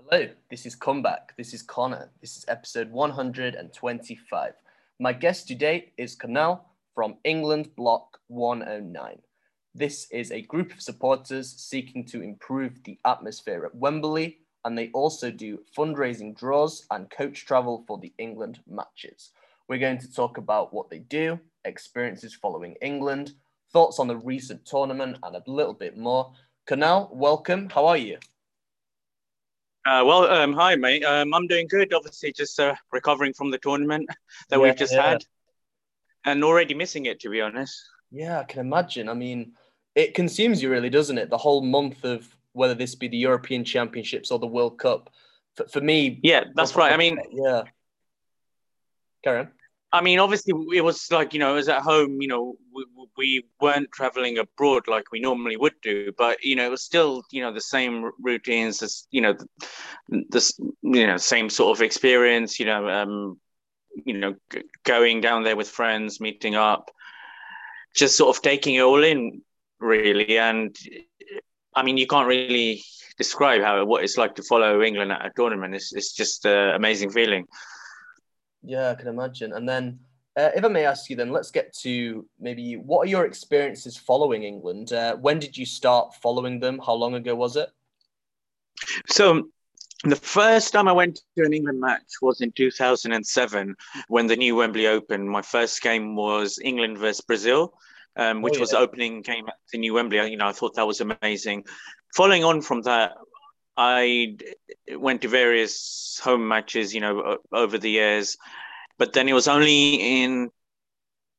Hello, this is Comeback. This is Connor. This is episode 125. My guest today is Cornell from England Block 109. This is a group of supporters seeking to improve the atmosphere at Wembley, and they also do fundraising draws and coach travel for the England matches. We're going to talk about what they do, experiences following England, thoughts on the recent tournament, and a little bit more. Cornell, welcome. How are you? Uh, well, um, hi, mate. Um, I'm doing good. Obviously, just uh, recovering from the tournament that yeah, we've just yeah. had, and already missing it, to be honest. Yeah, I can imagine. I mean, it consumes you, really, doesn't it? The whole month of whether this be the European Championships or the World Cup. For, for me, yeah, that's right. I mean, yeah. Karen. I mean, obviously, it was like you know, it was at home, you know, we, we weren't traveling abroad like we normally would do, but you know, it was still you know the same routines, as you know, this you know same sort of experience, you know, um, you know, g- going down there with friends, meeting up, just sort of taking it all in, really. And I mean, you can't really describe how what it's like to follow England at a tournament. It's it's just an amazing feeling. Yeah, I can imagine. And then, uh, if I may ask you, then let's get to maybe what are your experiences following England? Uh, when did you start following them? How long ago was it? So, the first time I went to an England match was in 2007 when the new Wembley opened. My first game was England versus Brazil, um, which oh, yeah. was the opening game at the new Wembley. You know, I thought that was amazing. Following on from that, I went to various home matches, you know, over the years, but then it was only in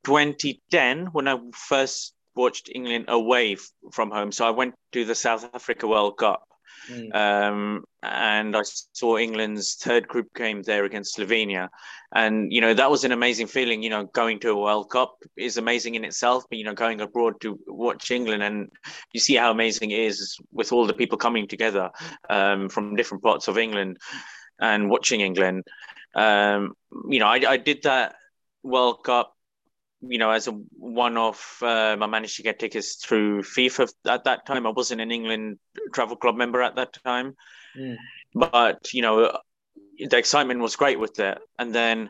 2010 when I first watched England away from home. So I went to the South Africa World Cup, Mm. Um, and I saw England's third group game there against Slovenia. And, you know, that was an amazing feeling. You know, going to a World Cup is amazing in itself, but, you know, going abroad to watch England and you see how amazing it is with all the people coming together um, from different parts of England and watching England. Um, you know, I, I did that World Cup you know, as a one-off, um, I managed to get tickets through FIFA at that time. I wasn't an England travel club member at that time, mm. but you know, the excitement was great with that. And then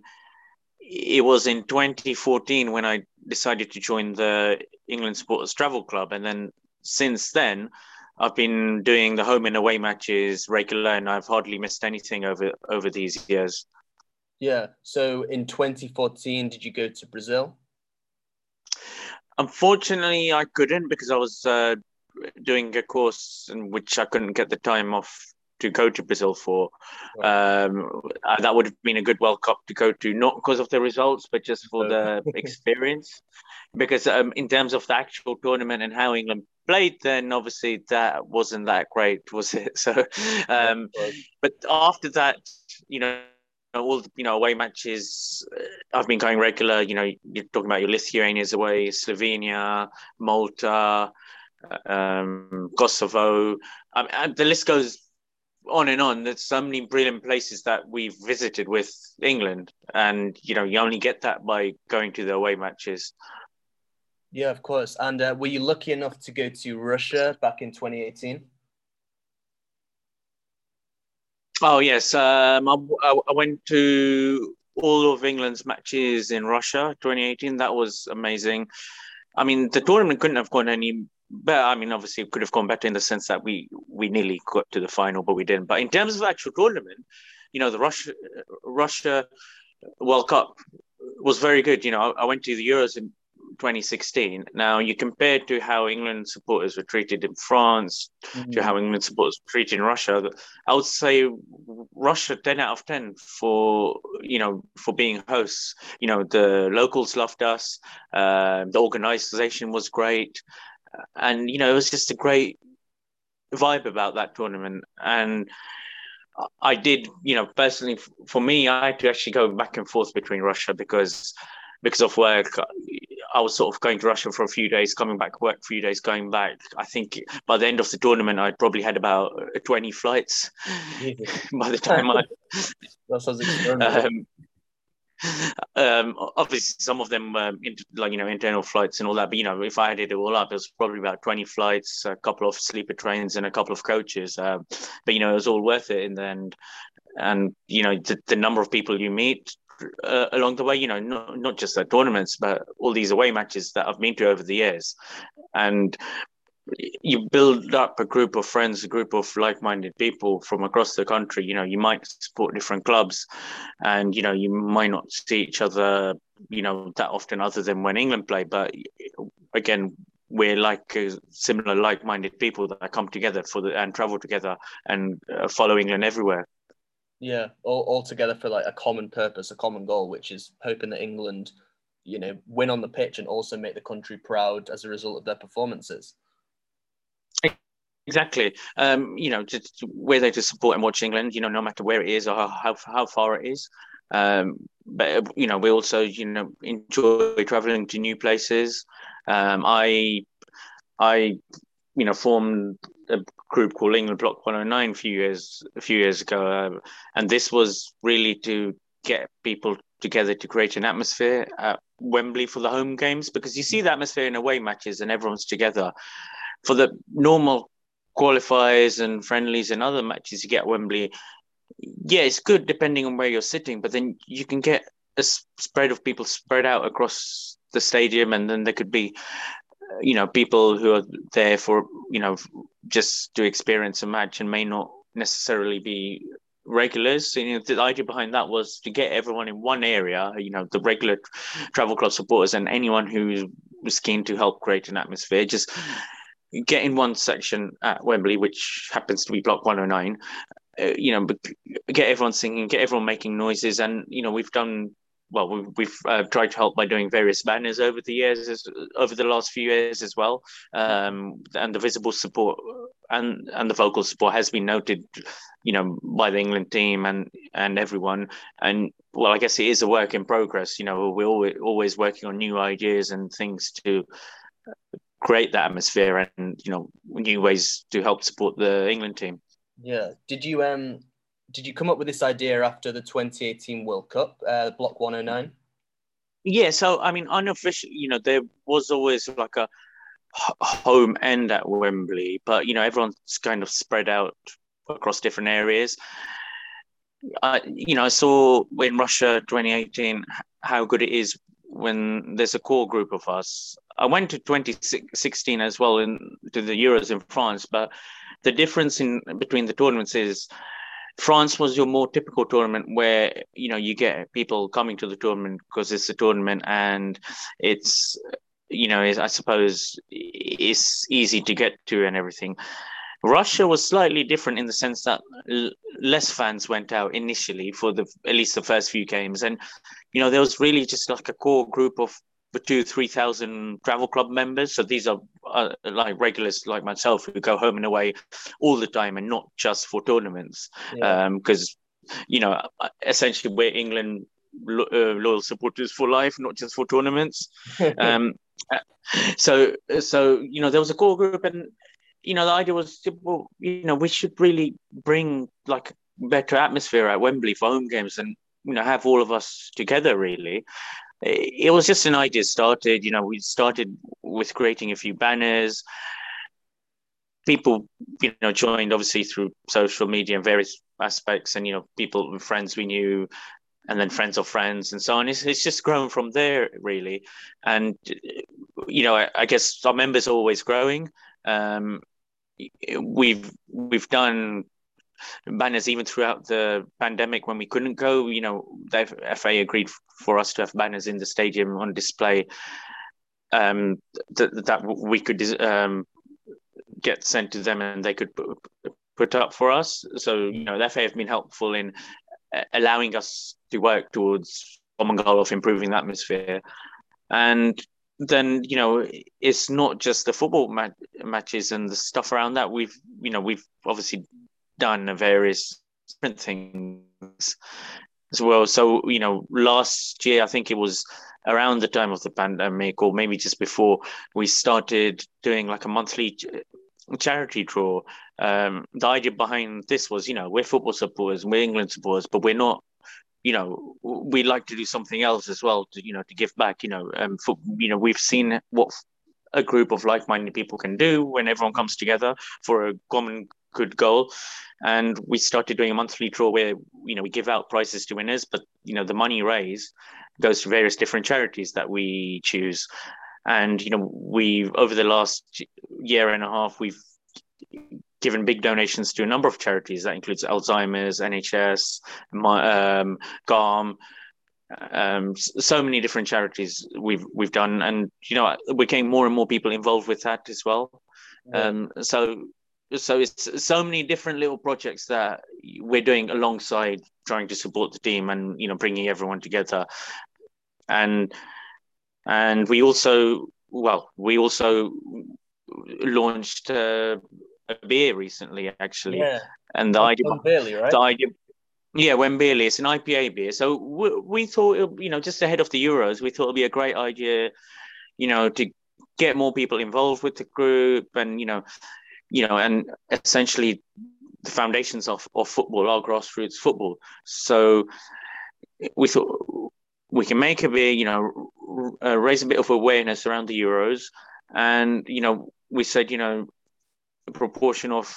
it was in 2014 when I decided to join the England Supporters Travel Club, and then since then. I've been doing the home and away matches regular, and I've hardly missed anything over over these years. Yeah. So in 2014, did you go to Brazil? Unfortunately, I couldn't because I was uh, doing a course in which I couldn't get the time off to go to Brazil for. Um, uh, that would have been a good World Cup to go to, not because of the results, but just for the experience. Because um, in terms of the actual tournament and how England played, then obviously that wasn't that great, was it? So, um, but after that, you know all you know away matches uh, I've been going regular. You know, you're talking about your Lithuania's away, Slovenia, Malta, uh, um, Kosovo. Um, the list goes on and on. There's so many brilliant places that we've visited with England, and you know you only get that by going to the away matches. Yeah, of course. And uh, were you lucky enough to go to Russia back in 2018? Oh yes, um, I, I, went to all of England's matches in Russia 2018. That was amazing. I mean, the tournament couldn't have gone any better. I mean, obviously, it could have gone better in the sense that we we nearly got to the final, but we didn't. But in terms of actual tournament, you know, the Russia Russia World Cup was very good. You know, I, I went to the Euros in 2016. Now you compare to how England supporters were treated in France mm-hmm. to how England supporters were treated in Russia. I would say Russia 10 out of 10 for you know for being hosts. You know the locals loved us. Uh, the organization was great, and you know it was just a great vibe about that tournament and. I did, you know, personally for me, I had to actually go back and forth between Russia because because of work, I was sort of going to Russia for a few days, coming back, to work for a few days, going back. I think by the end of the tournament, I probably had about uh, 20 flights by the time I. that sounds um, um, obviously some of them um, into, like you know internal flights and all that. But you know, if I added it all up, it was probably about twenty flights, a couple of sleeper trains, and a couple of coaches. Uh, but you know, it was all worth it in the end. And you know, the, the number of people you meet uh, along the way, you know, not not just the tournaments, but all these away matches that I've been to over the years, and you build up a group of friends, a group of like-minded people from across the country. You know, you might support different clubs, and you know, you might not see each other, you know, that often, other than when England play. But again, we're like uh, similar, like-minded people that come together for the and travel together and uh, follow England everywhere. Yeah, all, all together for like a common purpose, a common goal, which is hoping that England, you know, win on the pitch and also make the country proud as a result of their performances. Exactly. Um, you know, just we're there to support and watch England. You know, no matter where it is or how how far it is. Um, but you know, we also you know enjoy traveling to new places. Um, I I you know formed a group called England Block 109 a few years a few years ago, uh, and this was really to get people together to create an atmosphere at Wembley for the home games because you see the atmosphere in away matches and everyone's together. For the normal qualifiers and friendlies and other matches you get Wembley, yeah, it's good depending on where you're sitting, but then you can get a spread of people spread out across the stadium, and then there could be, you know, people who are there for you know just to experience a match and may not necessarily be regulars. You know, the idea behind that was to get everyone in one area. You know, the regular travel club supporters and anyone who was keen to help create an atmosphere. Just get in one section at Wembley, which happens to be Block 109. Uh, you know, get everyone singing, get everyone making noises, and you know, we've done well, we've, we've uh, tried to help by doing various banners over the years, as, over the last few years as well. Um, and the visible support and and the vocal support has been noted, you know, by the England team and and everyone. And well, I guess it is a work in progress. You know, we're always always working on new ideas and things to create that atmosphere and you know new ways to help support the England team. Yeah. Did you um did you come up with this idea after the 2018 World Cup, uh, Block 109? Yeah, so I mean, unofficially, you know, there was always like a home end at Wembley, but you know, everyone's kind of spread out across different areas. You know, I saw in Russia 2018 how good it is when there's a core group of us. I went to 2016 as well in to the Euros in France, but the difference in between the tournaments is France was your more typical tournament where you know you get people coming to the tournament because it's a tournament and it's you know I suppose it's easy to get to and everything. Russia was slightly different in the sense that l- less fans went out initially for the at least the first few games, and you know there was really just like a core group of two three thousand travel club members. So these are uh, like regulars like myself who go home and away all the time, and not just for tournaments. Because yeah. um, you know essentially we're England lo- uh, loyal supporters for life, not just for tournaments. um, so so you know there was a core group and you know, the idea was, well, you know, we should really bring like better atmosphere at Wembley for home games and, you know, have all of us together really. It was just an idea started, you know, we started with creating a few banners. People, you know, joined obviously through social media and various aspects and, you know, people and friends we knew and then friends of friends and so on. It's, it's just grown from there really. And, you know, I, I guess our members are always growing. Um, we've we've done banners even throughout the pandemic when we couldn't go. You know, the FA agreed for us to have banners in the stadium on display um, that that we could um, get sent to them and they could put up for us. So you know, the FA have been helpful in allowing us to work towards common goal of improving the atmosphere. And then you know it's not just the football mat- matches and the stuff around that. We've you know we've obviously done various different things as well. So you know last year I think it was around the time of the pandemic or maybe just before we started doing like a monthly charity draw. Um, the idea behind this was, you know, we're football supporters, we're England supporters, but we're not you know, we like to do something else as well to, you know, to give back, you know, um, for, you know, we've seen what a group of like-minded people can do when everyone comes together for a common good goal. And we started doing a monthly draw where, you know, we give out prizes to winners, but, you know, the money raised goes to various different charities that we choose. And, you know, we've, over the last year and a half, we've given big donations to a number of charities. That includes Alzheimer's, NHS, um, GARM, um, so many different charities we've we've done, and you know, we're getting more and more people involved with that as well. Yeah. Um, so so it's so many different little projects that we're doing alongside trying to support the team and you know bringing everyone together and and we also well we also launched uh, a beer recently, actually. Yeah. And the idea, Wembley, right? the idea, yeah, Wembley. It's an IPA beer. So we, we thought, you know, just ahead of the Euros, we thought it'd be a great idea, you know, to get more people involved with the group, and you know, you know, and essentially the foundations of, of football are grassroots football. So we thought we can make a beer, you know, uh, raise a bit of awareness around the Euros, and you know, we said, you know, a proportion of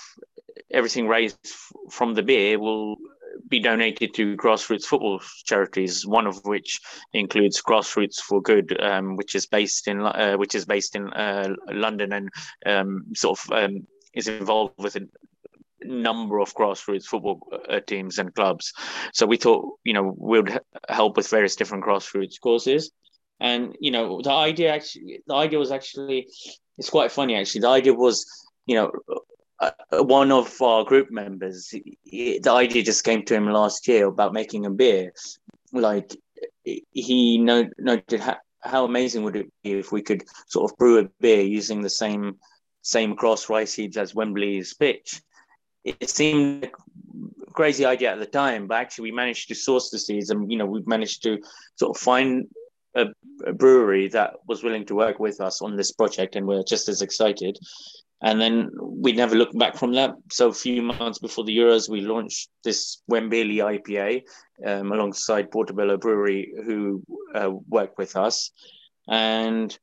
everything raised from the beer will be donated to grassroots football charities. One of which includes Grassroots for Good, um, which is based in uh, which is based in uh, London and um, sort of um, is involved with a number of grassroots football uh, teams and clubs. So we thought, you know, we would help with various different grassroots causes. And you know, the idea actually, the idea was actually, it's quite funny actually. The idea was you know, uh, uh, one of our group members, he, the idea just came to him last year about making a beer. Like he noted how, how amazing would it be if we could sort of brew a beer using the same same cross rice seeds as Wembley's pitch. It seemed a crazy idea at the time, but actually we managed to source the seeds, and you know we've managed to sort of find a, a brewery that was willing to work with us on this project, and we're just as excited. And then we never looked back from that. So a few months before the Euros, we launched this Wembley IPA um, alongside Portobello Brewery, who uh, worked with us. And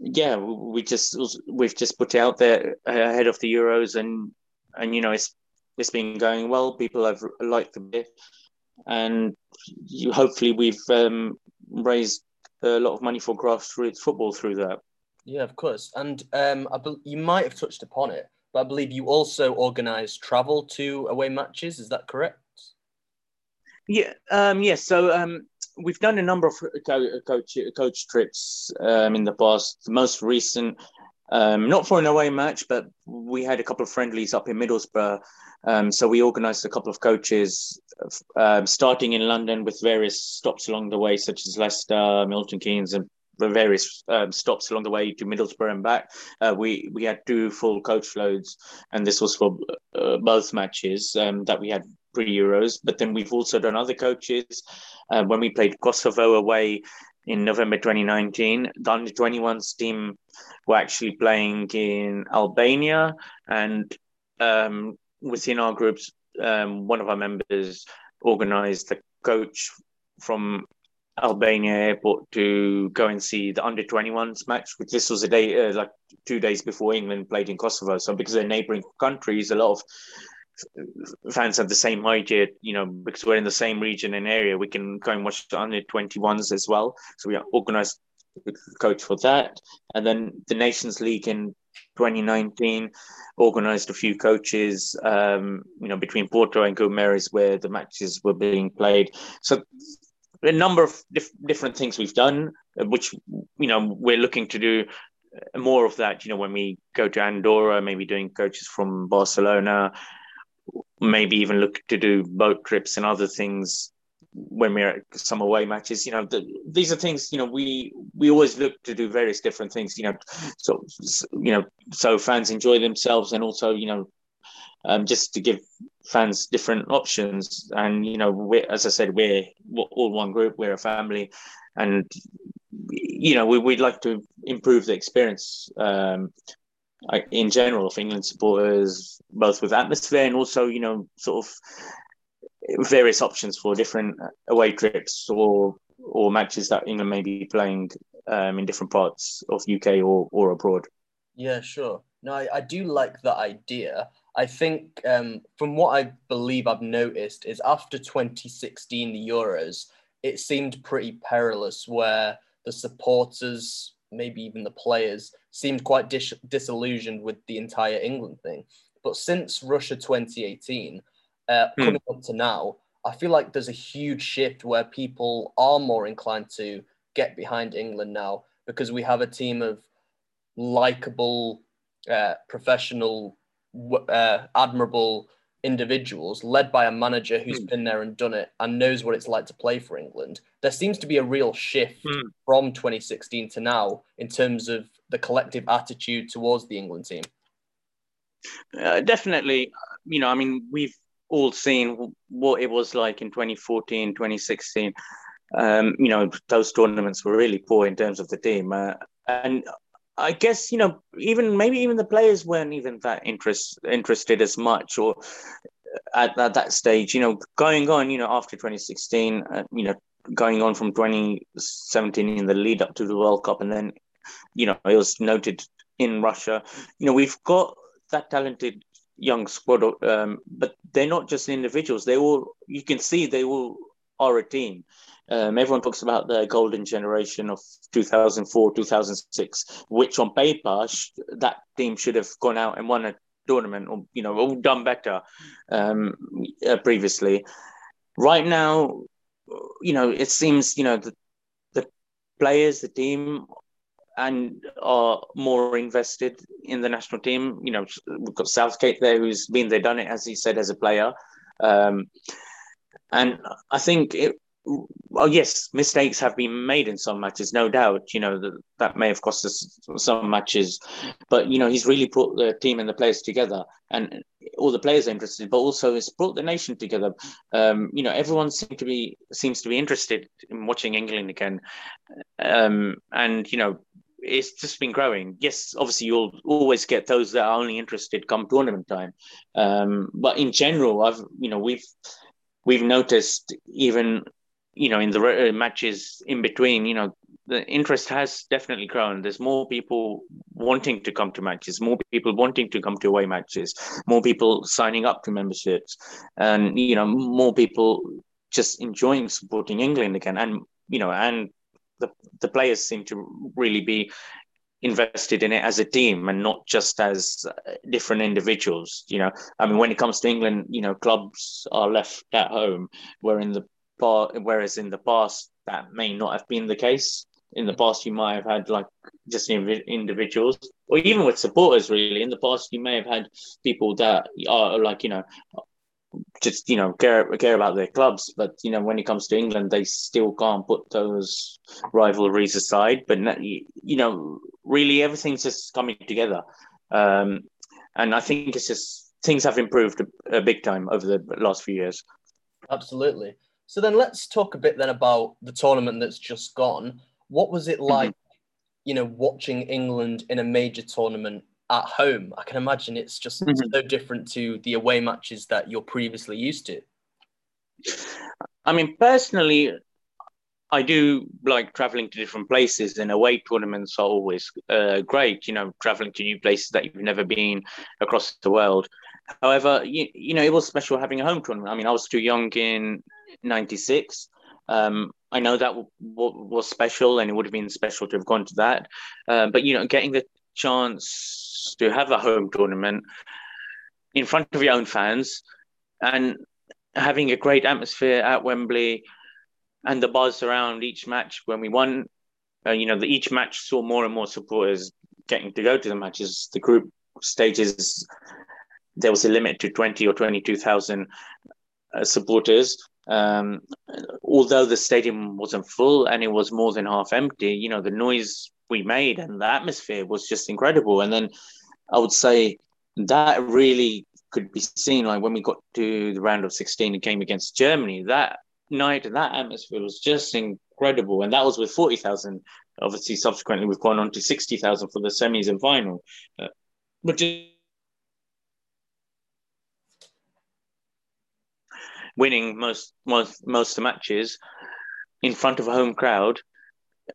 yeah, we just we've just put out there ahead of the Euros, and and you know it's it's been going well. People have liked the beer, and you, hopefully we've um, raised a lot of money for grassroots football through that. Yeah, of course. And um, I be- you might have touched upon it, but I believe you also organise travel to away matches. Is that correct? Yeah. Um, yes. Yeah, so um, we've done a number of coach coach trips um, in the past. The most recent, um, not for an away match, but we had a couple of friendlies up in Middlesbrough. Um, so we organised a couple of coaches, um, starting in London with various stops along the way, such as Leicester, Milton Keynes, and various um, stops along the way to Middlesbrough and back. Uh, we we had two full coach loads, and this was for uh, both matches um, that we had pre Euros. But then we've also done other coaches. Uh, when we played Kosovo away in November 2019, the under 21s team were actually playing in Albania, and um, within our groups, um, one of our members organised the coach from Albania airport to go and see the under 21s match, which this was a day, uh, like two days before England played in Kosovo. So, because they're neighboring countries, a lot of fans have the same idea, you know, because we're in the same region and area, we can go and watch the under 21s as well. So, we organized coach for that. And then the Nations League in 2019 organized a few coaches, um, you know, between Porto and Guimarães where the matches were being played. So a number of dif- different things we've done, which you know we're looking to do more of that. You know, when we go to Andorra, maybe doing coaches from Barcelona, maybe even look to do boat trips and other things when we're at some away matches. You know, the, these are things. You know, we we always look to do various different things. You know, so you know, so fans enjoy themselves and also you know um, just to give fans different options. And you know, we as I said, we're all one group. We're a family, and you know, we, would like to improve the experience um, in general of England supporters, both with atmosphere and also, you know, sort of various options for different away trips or or matches that England may be playing um, in different parts of UK or, or abroad. Yeah, sure. No, I, I do like that idea. I think um, from what I believe I've noticed is after 2016, the Euros, it seemed pretty perilous where the supporters, maybe even the players, seemed quite dis- disillusioned with the entire England thing. But since Russia 2018, uh, hmm. coming up to now, I feel like there's a huge shift where people are more inclined to get behind England now because we have a team of likable, uh, professional, uh, admirable individuals led by a manager who's mm. been there and done it and knows what it's like to play for England. There seems to be a real shift mm. from 2016 to now in terms of the collective attitude towards the England team. Uh, definitely, you know, I mean, we've all seen what it was like in 2014, 2016. Um, you know, those tournaments were really poor in terms of the team. Uh, and I guess, you know, even maybe even the players weren't even that interest, interested as much or at, at that stage, you know, going on, you know, after 2016, uh, you know, going on from 2017 in the lead up to the World Cup. And then, you know, it was noted in Russia, you know, we've got that talented young squad, um, but they're not just individuals. They all you can see they all are a team. Um, everyone talks about the golden generation of 2004, 2006, which on paper sh- that team should have gone out and won a tournament or you know all done better um, uh, previously. Right now, you know, it seems you know the the players, the team and are more invested in the national team. You know, we've got Southgate there who's been there, done it, as he said, as a player. Um, and I think it, well, yes, mistakes have been made in some matches, no doubt. You know that that may have cost us some matches, but you know he's really brought the team and the players together, and all the players are interested, but also it's brought the nation together. Um, you know, everyone seems to be seems to be interested in watching England again, um, and you know it's just been growing. Yes, obviously you'll always get those that are only interested come tournament time, um, but in general, I've you know we've we've noticed even you know in the uh, matches in between, you know the interest has definitely grown. There's more people wanting to come to matches, more people wanting to come to away matches, more people signing up to memberships, and you know more people just enjoying supporting England again, and you know and the, the players seem to really be invested in it as a team and not just as uh, different individuals you know. I mean when it comes to england you know clubs are left at home. Where in the whereas in the past that may not have been the case in the past you might have had like just individuals or even with supporters really in the past you may have had people that are like you know just you know care care about their clubs. But you know when it comes to England, they still can't put those rivalries aside. But you know really everything's just coming together, um, and I think it's just things have improved a, a big time over the last few years. Absolutely. So then let's talk a bit then about the tournament that's just gone. What was it mm-hmm. like, mm-hmm. you know, watching England in a major tournament at home, I can imagine it's just mm-hmm. so different to the away matches that you're previously used to. I mean, personally, I do like traveling to different places, and away tournaments are always uh, great. You know, traveling to new places that you've never been across the world. However, you, you know, it was special having a home tournament. I mean, I was too young in '96. Um, I know that w- w- was special, and it would have been special to have gone to that. Uh, but you know, getting the chance to have a home tournament in front of your own fans and having a great atmosphere at Wembley and the buzz around each match when we won. Uh, you know, the, each match saw more and more supporters getting to go to the matches. The group stages, there was a limit to 20 or 22,000 uh, supporters. Um, although the stadium wasn't full and it was more than half empty, you know, the noise we made and the atmosphere was just incredible. And then I would say that really could be seen like when we got to the round of 16 and came against Germany. That night and that atmosphere was just incredible. And that was with 40,000. Obviously, subsequently, we've gone on to 60,000 for the semis and final. Uh, but just winning most most most of the matches in front of a home crowd.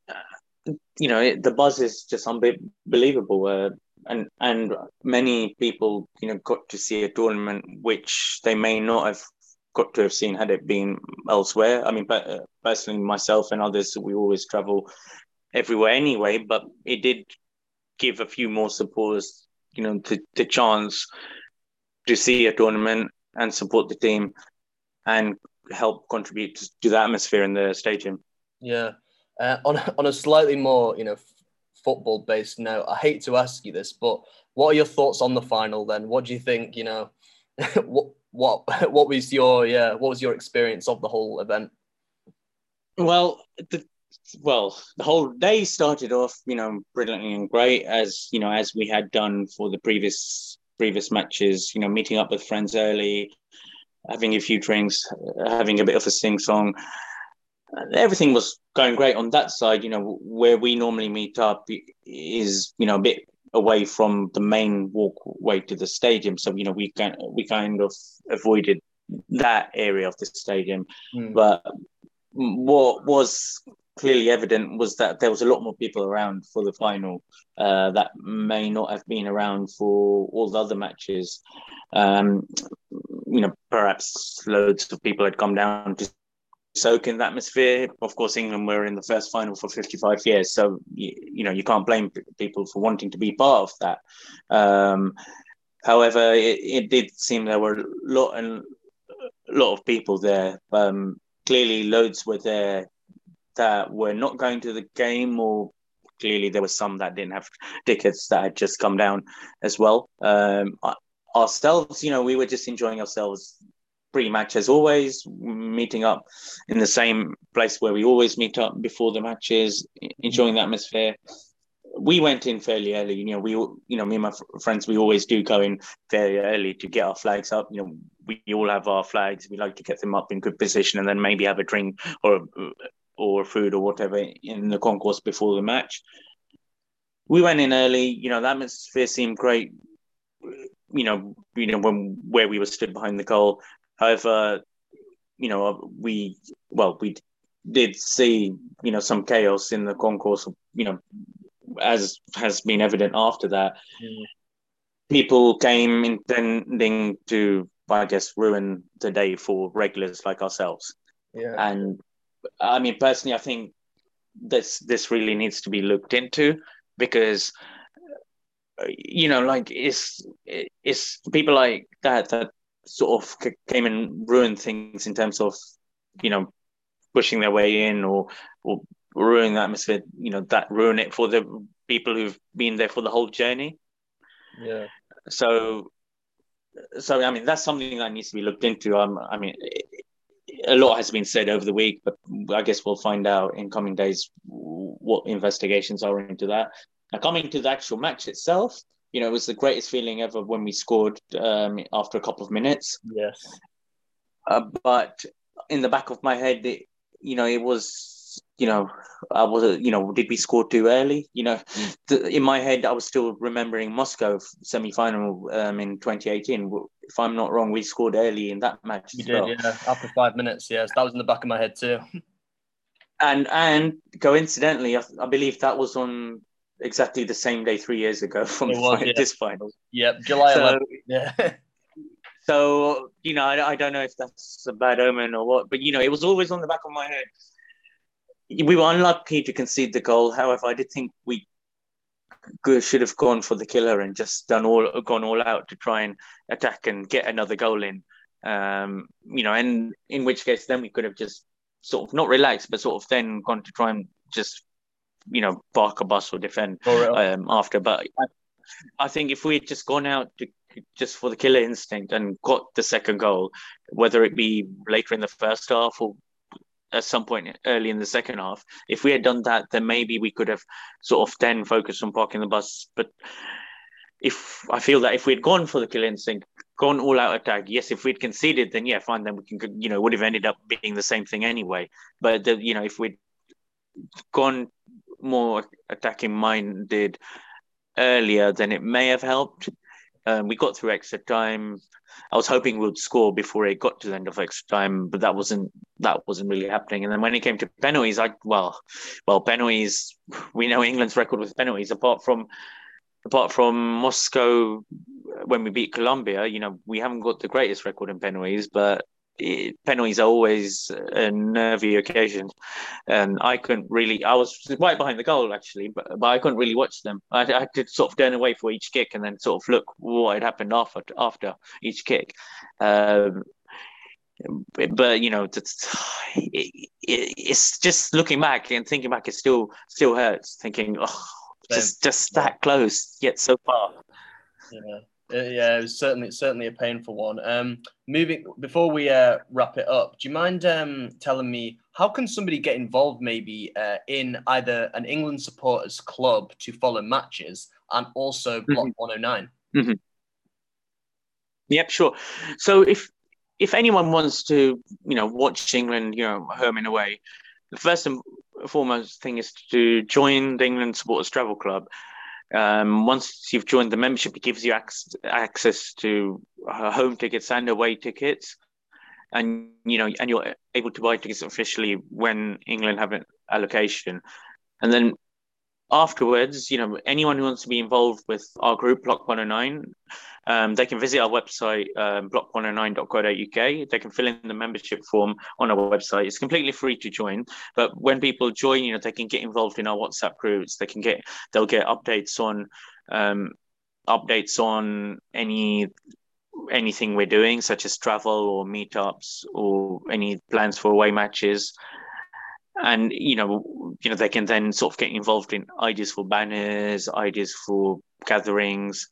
Uh, you know, it, the buzz is just unbelievable. Uh, and and many people, you know, got to see a tournament which they may not have got to have seen had it been elsewhere. I mean, uh, personally, myself and others, we always travel everywhere anyway, but it did give a few more supporters, you know, the, the chance to see a tournament and support the team and help contribute to the atmosphere in the stadium. Yeah. Uh, on, on a slightly more, you know, football based note, I hate to ask you this, but what are your thoughts on the final then? What do you think, you know, what, what, what was your, yeah, what was your experience of the whole event? Well, the, well, the whole day started off, you know, brilliantly and great as, you know, as we had done for the previous previous matches, you know, meeting up with friends early, having a few drinks, having a bit of a sing song. Everything was going great on that side. You know, where we normally meet up is you know a bit away from the main walkway to the stadium, so you know we kind we kind of avoided that area of the stadium. Mm. But what was clearly evident was that there was a lot more people around for the final uh, that may not have been around for all the other matches. Um, you know, perhaps loads of people had come down to soak in the atmosphere. Of course, England were in the first final for 55 years, so you, you know you can't blame people for wanting to be part of that. Um, however, it, it, did seem there were a lot and a lot of people there. Um, clearly, loads were there that were not going to the game, or clearly there were some that didn't have tickets that had just come down as well. Um, ourselves, you know, we were just enjoying ourselves pretty much as always, meeting up in the same place where we always meet up before the matches, enjoying the atmosphere. We went in fairly early, you know. We, you know, me and my friends, we always do go in fairly early to get our flags up. You know, we all have our flags. We like to get them up in good position, and then maybe have a drink or or food or whatever in the concourse before the match. We went in early, you know, the atmosphere seemed great, you know, you know, when where we were stood behind the goal. However, you know, we well, we did see, you know, some chaos in the concourse, you know, as has been evident after that. Mm. People came intending to, I guess, ruin the day for regulars like ourselves. Yeah. And I mean, personally, I think this this really needs to be looked into because you know, like it's it's people like that that sort of came and ruined things in terms of you know pushing their way in or or ruining the atmosphere. You know, that ruin it for the people who've been there for the whole journey. Yeah. So, so I mean, that's something that needs to be looked into. Um, I mean, a lot has been said over the week, but I guess we'll find out in coming days what investigations are into that. Now, coming to the actual match itself, you know, it was the greatest feeling ever when we scored um, after a couple of minutes. Yes. Uh, but in the back of my head, it, you know, it was you know, I was, you know, did we score too early? You know, mm. in my head, I was still remembering Moscow semi final um, in 2018. If I'm not wrong, we scored early in that match. You did, well. yeah, after five minutes. Yes, that was in the back of my head too. And and coincidentally, I, I believe that was on exactly the same day three years ago from was, yeah. this final. Yep, July so, 11th. Yeah. so you know, I, I don't know if that's a bad omen or what, but you know, it was always on the back of my head we were unlucky to concede the goal. However, I did think we should have gone for the killer and just done all gone all out to try and attack and get another goal in. Um, you know, and in which case then we could have just sort of not relaxed, but sort of then gone to try and just you know bark a bus or defend um, after. But I, I think if we had just gone out to just for the killer instinct and got the second goal, whether it be later in the first half or at some point early in the second half. If we had done that, then maybe we could have sort of then focused on parking the bus. But if I feel that if we had gone for the kill instinct, gone all out attack, yes, if we'd conceded, then yeah, fine, then we can, you know, would have ended up being the same thing anyway. But the, you know, if we'd gone more attacking minded earlier, then it may have helped. Um, we got through extra time. I was hoping we'd score before it got to the end of extra time, but that wasn't that wasn't really happening. And then when it came to penalties, I well, well, penalties. We know England's record with penalties. Apart from apart from Moscow, when we beat Colombia, you know, we haven't got the greatest record in penalties, but it, penalties are always a nervy occasion, and I couldn't really. I was right behind the goal actually, but, but I couldn't really watch them. I, I had to sort of turn away for each kick and then sort of look what had happened after after each kick. Um, but you know, it, it, it's just looking back and thinking back. It still still hurts. Thinking, oh, just just that close yet so far. Yeah. Uh, yeah, it was certainly certainly a painful one. Um, moving before we uh, wrap it up, do you mind um, telling me how can somebody get involved maybe uh, in either an England supporters club to follow matches and also. Block mm-hmm. 109? Mm-hmm. Yep, sure. So if if anyone wants to, you know, watch England, you know, home away, the first and foremost thing is to join the England Supporters Travel Club. Um, once you've joined the membership, it gives you ac- access to uh, home tickets and away tickets, and you know, and you're able to buy tickets officially when England have an allocation. And then afterwards, you know, anyone who wants to be involved with our group, Block 109, um, they can visit our website, um, block109.co.uk. They can fill in the membership form on our website. It's completely free to join. But when people join, you know, they can get involved in our WhatsApp groups. They can get, they'll get updates on, um, updates on any anything we're doing, such as travel or meetups or any plans for away matches and you know you know they can then sort of get involved in ideas for banners ideas for gatherings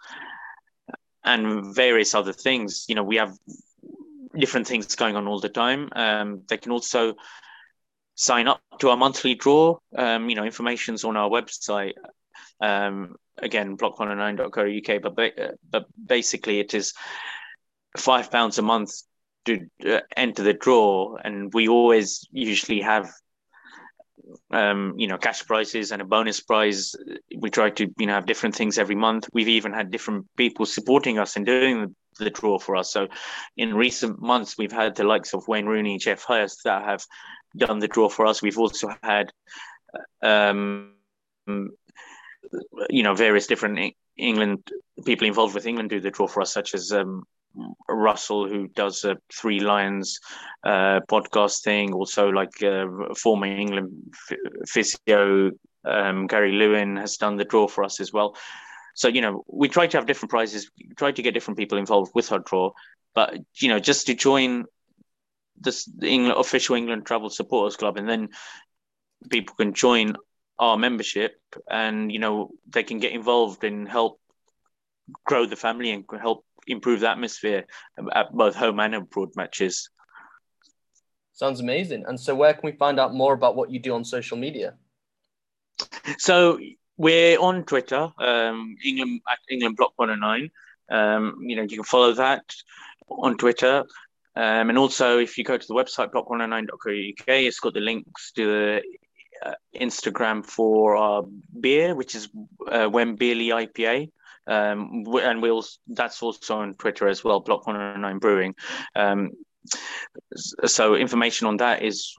and various other things. You know we have different things going on all the time. Um, they can also sign up to our monthly draw. Um, you know information's on our website. Um, again block109.co.uk but ba- but basically it is five pounds a month to uh, enter the draw. And we always usually have um, you know, cash prizes and a bonus prize. We try to, you know, have different things every month. We've even had different people supporting us and doing the, draw for us. So, in recent months, we've had the likes of Wayne Rooney, Geoff Hurst that have done the draw for us. We've also had, um, you know, various different England people involved with England do the draw for us, such as um, Russell, who does a Three Lions uh, podcast thing, also like uh, former England physio um, Gary Lewin has done the draw for us as well. So you know, we try to have different prizes, try to get different people involved with our draw, but you know, just to join this the England official England Travel Supporters Club, and then people can join our membership, and you know, they can get involved and help grow the family and help improve the atmosphere at both home and abroad matches. Sounds amazing. And so, where can we find out more about what you do on social media? So we're on Twitter, um, England at England Block 109. Um, you know, you can follow that on Twitter. Um, and also, if you go to the website block109.co.uk, it's got the links to the uh, Instagram for our beer, which is uh, Wembley IPA um, and we'll that's also on Twitter as well, Block 109 Brewing. Um, so information on that is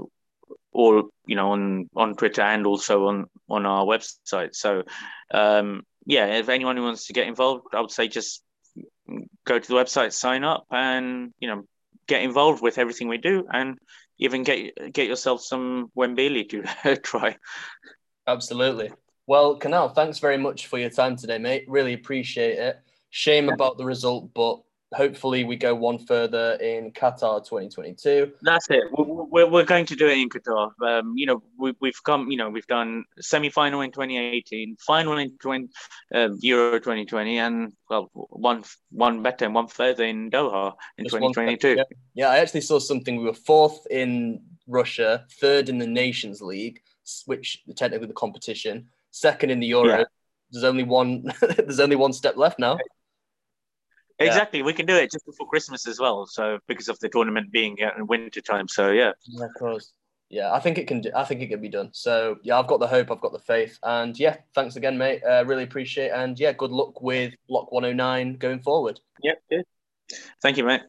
all you know on on Twitter and also on on our website. So um, yeah, if anyone who wants to get involved, I would say just go to the website, sign up, and you know get involved with everything we do, and even get get yourself some Wembili to try. Absolutely. Well, Canal, thanks very much for your time today, mate. Really appreciate it. Shame about the result, but hopefully we go one further in Qatar 2022. That's it. We're, we're going to do it in Qatar. Um, you know, we, we've come, you know, we've done semi-final in 2018, final in 20, uh, Euro 2020, and well, one one better and one further in Doha in Just 2022. Yeah. yeah, I actually saw something. We were fourth in Russia, third in the Nations League, which technically the competition second in the Euro. Yeah. There's only one. there's only one step left now. Exactly, yeah. we can do it just before Christmas as well. So because of the tournament being in winter time, so yeah. yeah. Of course. Yeah, I think it can. Do, I think it can be done. So yeah, I've got the hope. I've got the faith. And yeah, thanks again, mate. Uh, really appreciate. It. And yeah, good luck with Block 109 going forward. Yep. Good. Thank you, mate.